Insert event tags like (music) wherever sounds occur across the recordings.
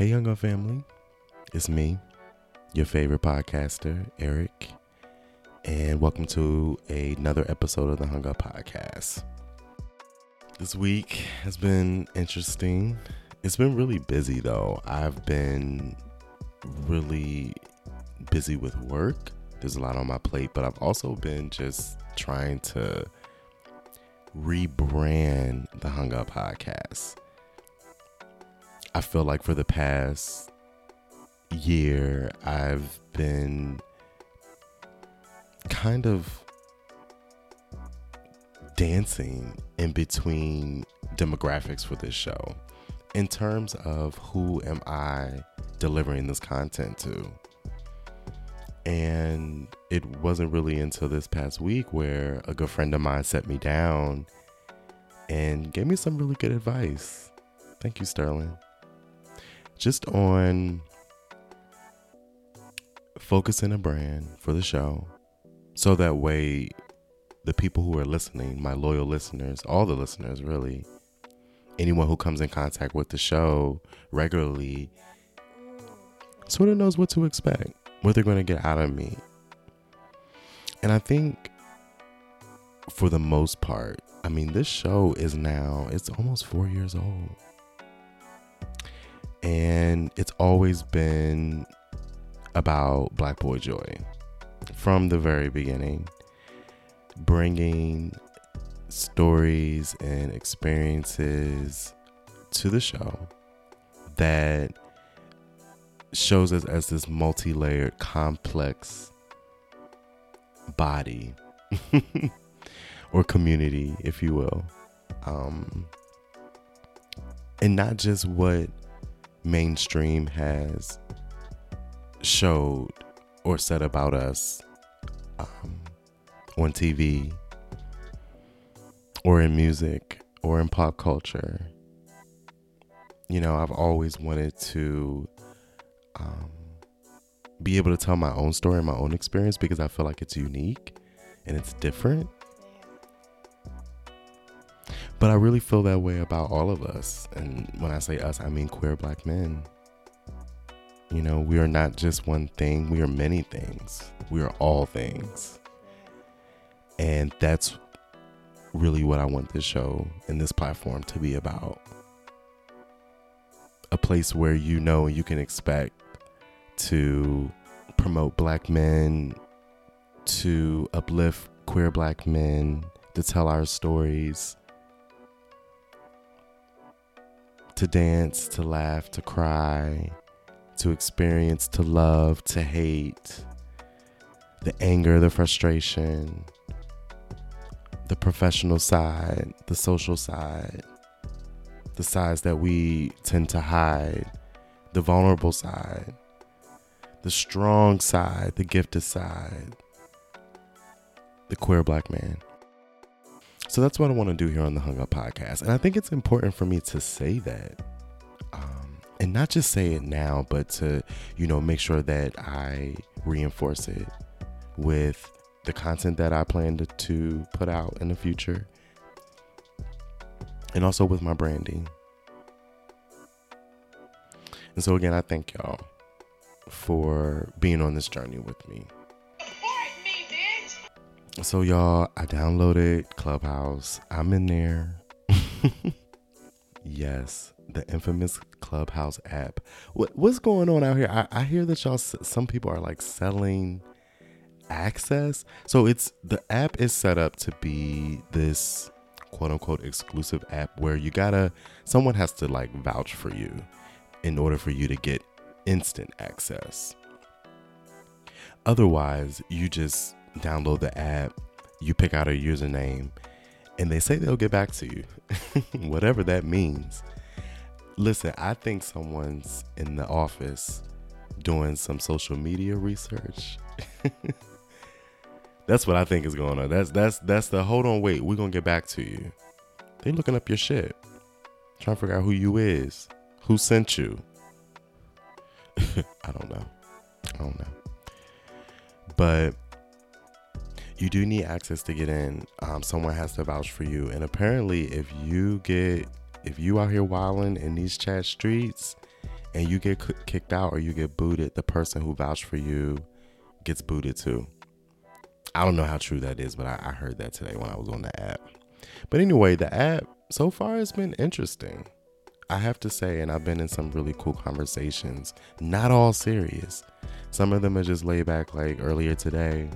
Hey, Young family. It's me, your favorite podcaster, Eric, and welcome to another episode of the Hung Up Podcast. This week has been interesting. It's been really busy, though. I've been really busy with work. There's a lot on my plate, but I've also been just trying to rebrand the Hung Up Podcast. I feel like for the past year, I've been kind of dancing in between demographics for this show in terms of who am I delivering this content to. And it wasn't really until this past week where a good friend of mine set me down and gave me some really good advice. Thank you, Sterling. Just on focusing a brand for the show so that way the people who are listening, my loyal listeners, all the listeners really, anyone who comes in contact with the show regularly sort of knows what to expect, what they're going to get out of me. And I think for the most part, I mean, this show is now, it's almost four years old. And it's always been about Black Boy Joy from the very beginning, bringing stories and experiences to the show that shows us as this multi layered, complex body (laughs) or community, if you will. Um, and not just what mainstream has showed or said about us um, on TV or in music or in pop culture. You know, I've always wanted to um, be able to tell my own story and my own experience because I feel like it's unique and it's different. But I really feel that way about all of us. And when I say us, I mean queer black men. You know, we are not just one thing, we are many things. We are all things. And that's really what I want this show and this platform to be about. A place where you know you can expect to promote black men, to uplift queer black men, to tell our stories, to dance, to laugh, to cry, to experience, to love, to hate, the anger, the frustration, the professional side, the social side, the sides that we tend to hide, the vulnerable side, the strong side, the gifted side, the queer black man. So that's what I want to do here on the Hung Up podcast. And I think it's important for me to say that. Um, and not just say it now, but to, you know, make sure that I reinforce it with the content that I plan to, to put out in the future. And also with my branding. And so, again, I thank y'all for being on this journey with me. So, y'all, I downloaded Clubhouse. I'm in there. (laughs) yes, the infamous Clubhouse app. What, what's going on out here? I, I hear that y'all, some people are like selling access. So, it's the app is set up to be this quote unquote exclusive app where you gotta, someone has to like vouch for you in order for you to get instant access. Otherwise, you just download the app, you pick out a username, and they say they'll get back to you, (laughs) whatever that means. Listen, I think someone's in the office doing some social media research. (laughs) that's what I think is going on. That's that's that's the hold on, wait, we're gonna get back to you. They looking up your shit, trying to figure out who you is, who sent you. (laughs) I don't know. I don't know. But you do need access to get in. Um, someone has to vouch for you. And apparently, if you get, if you out here wilding in these chat streets and you get kicked out or you get booted, the person who vouched for you gets booted too. I don't know how true that is, but I, I heard that today when I was on the app. But anyway, the app so far has been interesting. I have to say, and I've been in some really cool conversations, not all serious. Some of them are just laid back, like earlier today.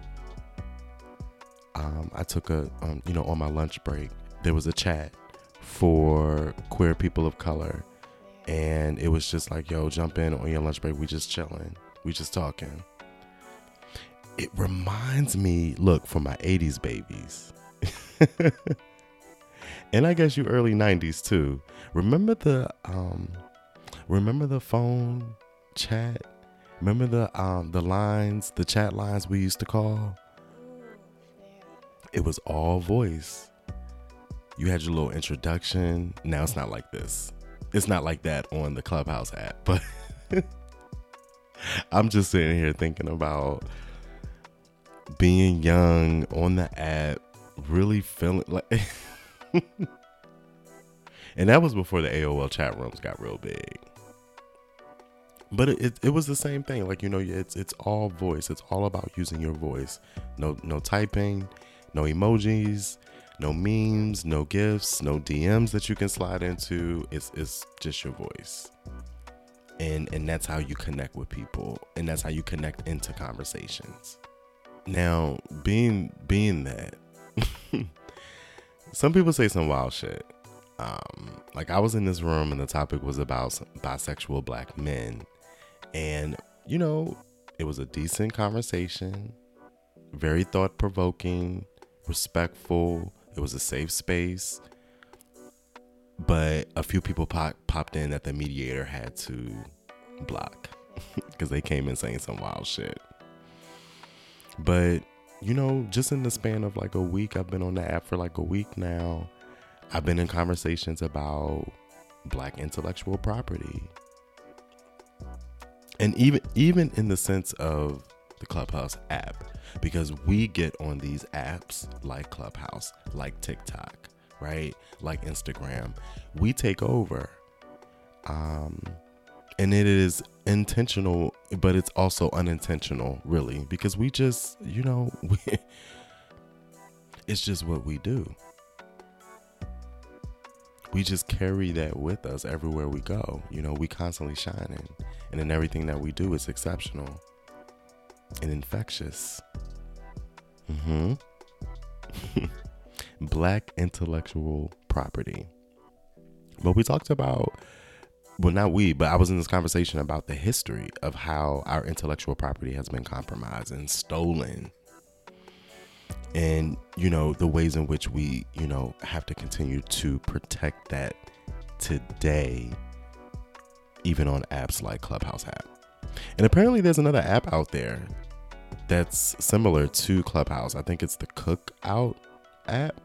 Um, I took a, um, you know, on my lunch break, there was a chat for queer people of color. And it was just like, yo, jump in on your lunch break. We just chilling. We just talking. It reminds me, look, for my 80s babies. (laughs) and I guess you early 90s too. Remember the um remember the phone chat? Remember the um the lines, the chat lines we used to call? It was all voice. You had your little introduction. Now it's not like this. It's not like that on the Clubhouse app, but (laughs) I'm just sitting here thinking about being young on the app, really feeling like (laughs) and that was before the AOL chat rooms got real big. But it, it, it, was the same thing. Like, you know, it's it's all voice. It's all about using your voice. No no typing, no emojis, no memes, no GIFs, no DMs that you can slide into. It's it's just your voice. And and that's how you connect with people. And that's how you connect into conversations. Now, being being that (laughs) some people say some wild shit um, like I was in this room and the topic was about bisexual black men, and you know, it was a decent conversation, very thought provoking, respectful. It was a safe space, but a few people pop- popped in that the mediator had to block (laughs) because they came in saying some wild shit. But you know, just in the span of like a week, I've been on the app for like a week now I've been in conversations about black intellectual property. And even even in the sense of the Clubhouse app because we get on these apps like Clubhouse, like TikTok, right? Like Instagram. We take over. Um and it is intentional, but it's also unintentional, really, because we just, you know, (laughs) we, it's just what we do we just carry that with us everywhere we go. You know, we constantly shining, and in everything that we do, it's exceptional and infectious. Hmm (laughs) Black intellectual property. But we talked about, well, not we, but I was in this conversation about the history of how our intellectual property has been compromised and stolen. And you know the ways in which we you know have to continue to protect that today even on apps like clubhouse app. And apparently there's another app out there that's similar to clubhouse. I think it's the cookout app.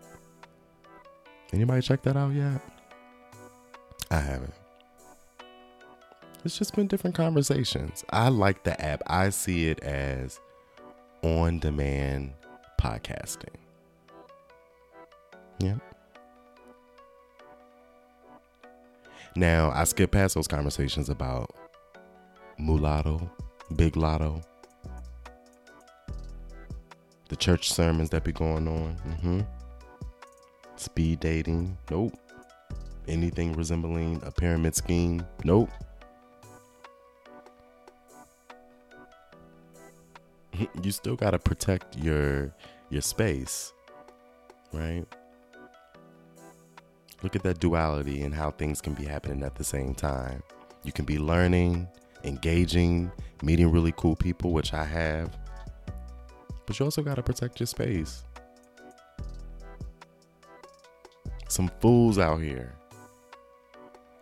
Anybody check that out yet? I haven't. It's just been different conversations. I like the app. I see it as on demand podcasting. Yeah. Now, I skip past those conversations about mulatto, Big Latto, the church sermons that be going on. Mm-hmm. Speed dating. Nope. Anything resembling a pyramid scheme. Nope. (laughs) you still got to protect your your space, right? Look at that duality and how things can be happening at the same time. You can be learning, engaging, meeting really cool people, which I have. But you also got to protect your space. Some fools out here.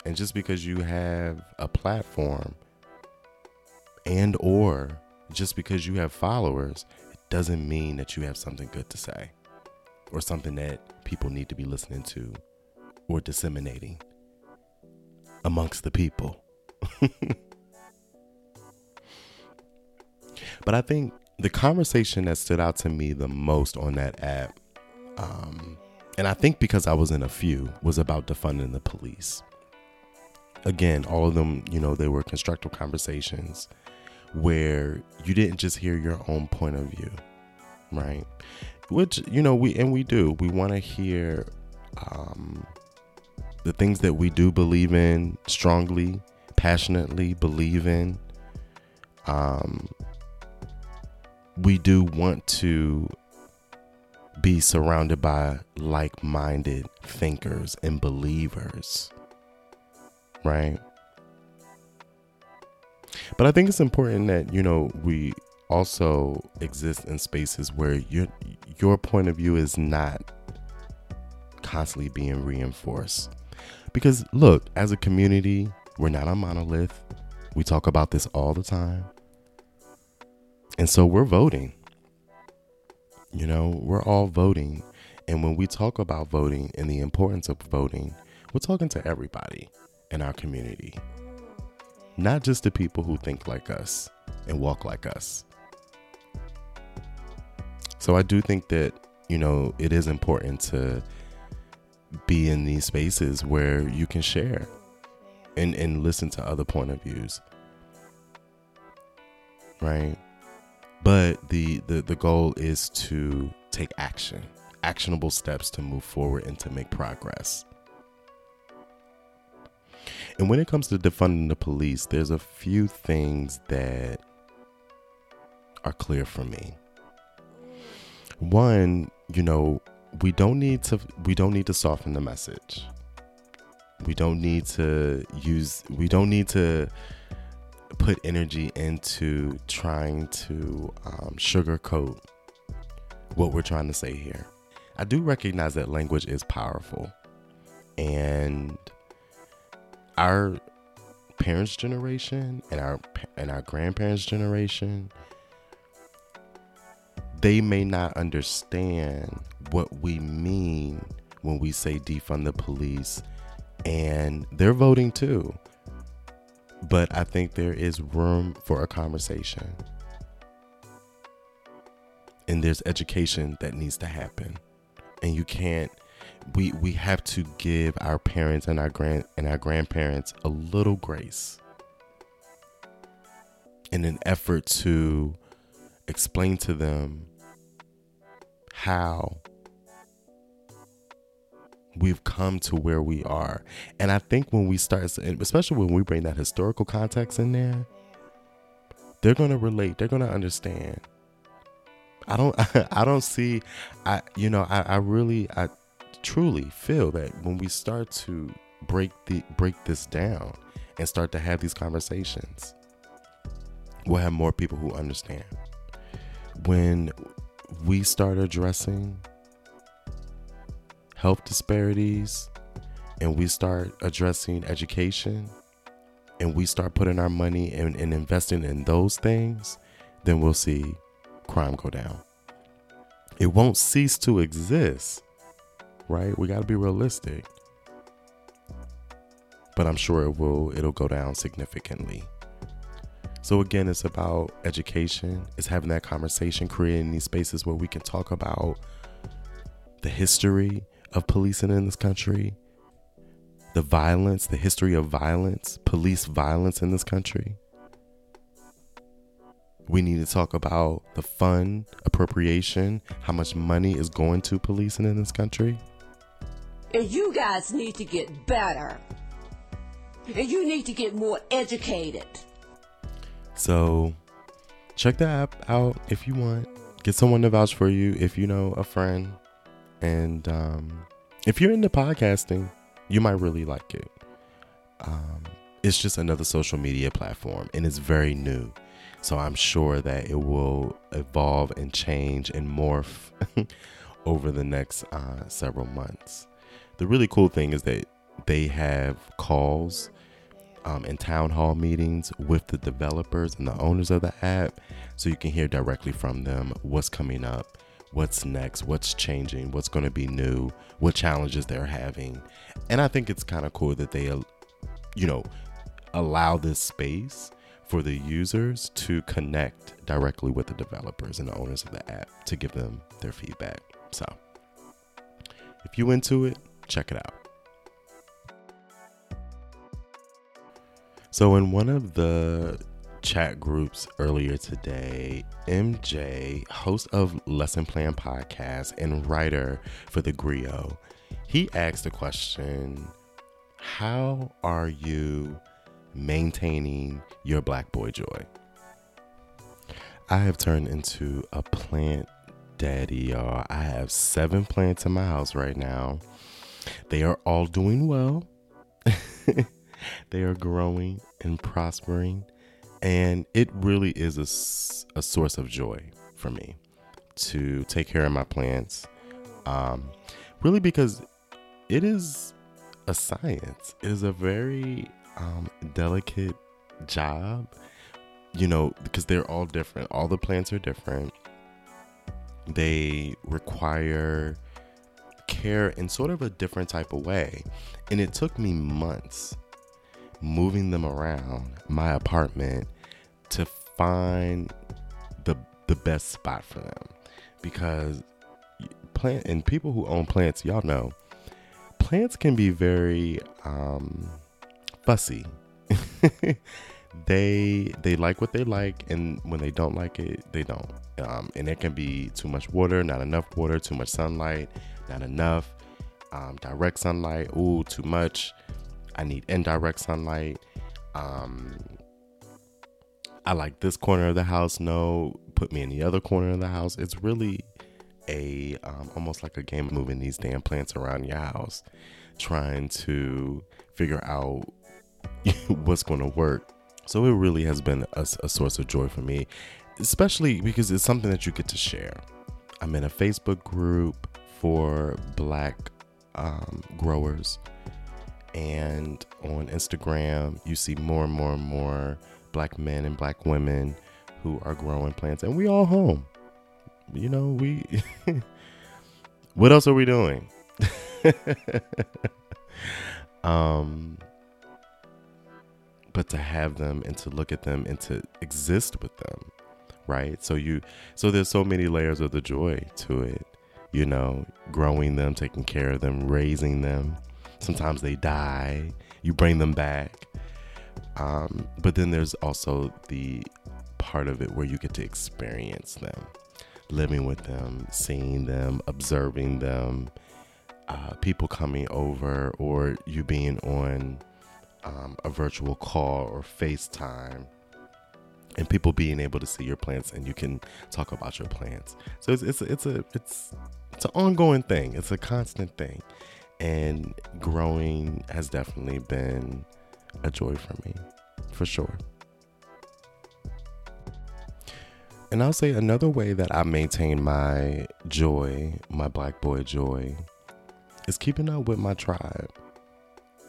And just because you have a platform and or just because you have followers, it doesn't mean that you have something good to say or something that people need to be listening to or disseminating amongst the people. (laughs) but I think the conversation that stood out to me the most on that app, um, and I think because I was in a few, was about defunding the police. again, all of them, you know, they were constructive conversations where you didn't just hear your own point of view, right? Which, you know, we, and we do, we want to hear um, the things that we do believe in strongly, passionately believe in. Um, we do want to be surrounded by like minded thinkers and believers, right? But I think it's important that, you know, we also exist in spaces where your your point of view is not constantly being reinforced. Because look, as a community, we're not a monolith. We talk about this all the time. And so we're voting. You know, we're all voting. And when we talk about voting and the importance of voting, we're talking to everybody in our community, not just the people who think like us and walk like us. So I do think that, you know, it is important to be in these spaces where you can share and, and listen to other point of views. Right? But the, the the goal is to take action, actionable steps to move forward and to make progress. And when it comes to defunding the police, there's a few things that are clear for me. One, you know, we don't need to we don't need to soften the message. We don't need to use we don't need to put energy into trying to um, sugarcoat what we're trying to say here. I do recognize that language is powerful, and our parents' generation and our and our grandparents' generation they may not understand what we mean when we say defund the police. And they're voting too but I think there is room for a conversation. And there's education that needs to happen. And you can't we we have to give our parents and our grand and our grandparents a little grace in an effort to explain to them how we've come to where we are. And I think when we start, especially when we bring that historical context in there, they're going to relate. They're going to understand. I don't, (laughs) I don't see, I, you know, I, I really, I truly feel that when we start to break the, break this down and start to have these conversations, we'll have more people who understand. When we start addressing health disparities and we start addressing education and we start putting our money and, investing in those things, then we'll see crime go down. It won't cease to exist, right? We got to be realistic. But I'm sure it will it'll go down significantly. So again, it's about education. It's having that conversation, creating these spaces where we can talk about the history of policing in this country, the violence, the history of violence, police violence in this country. We need to talk about the fund appropriation, how much money is going to policing in this country. And you guys need to get better. And you need to get more educated. So, check the app out if you want. Get someone to vouch for you if you know a friend and um, if you're into podcasting, you might really like it. Um, it's just another social media platform and it's very new. So I'm sure that it will evolve and change and morph (laughs) over the next uh, several months. The really cool thing is that they have calls um, and town hall meetings with the developers and the owners of the app so you can hear directly from them what's coming up what's next, what's changing, what's going to be new, what challenges they're having. And I think it's kind of cool that they, you know, allow this space for the users to connect directly with the developers and the owners of the app to give them their feedback. So, if you into it, check it out. So, in one of the chat groups earlier today, MJ, host of Lesson Plan Podcast and writer for The Grio, he asked the question How are you maintaining your black boy joy? I have turned into a plant daddy, y'all. I have seven plants in my house right now. They are all doing well. (laughs) they are growing and prospering. And it really is a, a source of joy for me to take care of my plants. Um, really, because it is a science, it is a very um, delicate job, you know, because they're all different. All the plants are different. They require care in sort of a different type of way. And it took me months moving them around my apartment to find the the best spot for them. Because plant and people who own plants y'all know plants can be very um, fussy. (laughs) They they like what they like and when they don't like it they don't. Um, and it can be too much water not enough water too much sunlight not enough um, direct sunlight ooh too much I need indirect sunlight. Um, I like this corner of the house. No, put me in the other corner of the house. It's really a um, almost like a game of moving these damn plants around your house, trying to figure out (laughs) what's going to work. So it really has been a, a source of joy for me, especially because it's something that you get to share. I'm in a Facebook group for Black um, growers and on Instagram, you see more and more and more black men and black women who are growing plants, and we all home. You know, we. (laughs) what else are we doing? (laughs) um, but to have them and to look at them and to exist with them, right? So you, so there's so many layers of the joy to it. You know, growing them, taking care of them, raising them Sometimes they die. You bring them back. Um, but then there's also the part of it where you get to experience them, living with them, seeing them, observing them, uh, people coming over, or you being on um, a virtual call or FaceTime, and people being able to see your plants and you can talk about your plants. So it's it's it's a it's it's an ongoing thing. It's a constant thing, and growing has definitely been a joy for me, for sure. And I'll say another way that I maintain my joy, my black boy joy, is keeping up with my tribe,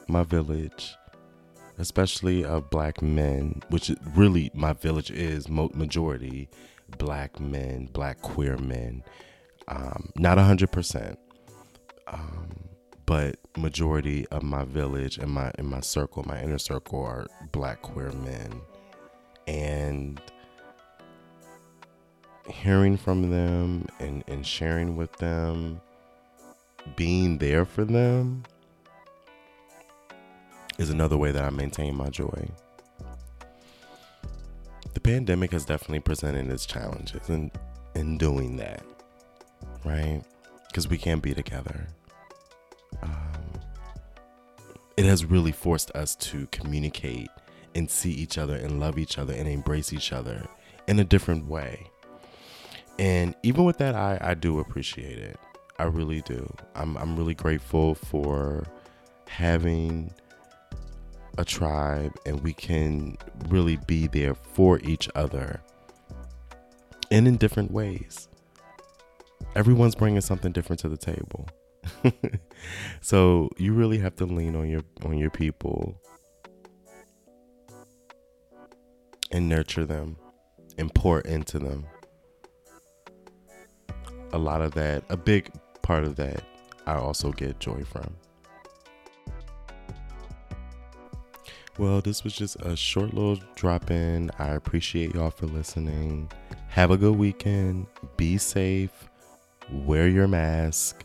my village, especially of black men, which really my village is majority black men, black queer men. Um, not 100%. Um, but majority of my village and my in my circle, my inner circle are black queer men. And hearing from them and, and sharing with them, being there for them is another way that I maintain my joy. The pandemic has definitely presented its challenges in in doing that, right? Because we can't be together um, it has really forced us to communicate and see each other and love each other and embrace each other in a different way. And even with that, I, I do appreciate it. I really do. I'm, I'm really grateful for having a tribe and we can really be there for each other and in different ways. Everyone's bringing something different to the table. (laughs) so you really have to lean on your on your people and nurture them and pour into them. A lot of that, a big part of that, I also get joy from. Well, this was just a short little drop in. I appreciate y'all for listening. Have a good weekend. Be safe. Wear your mask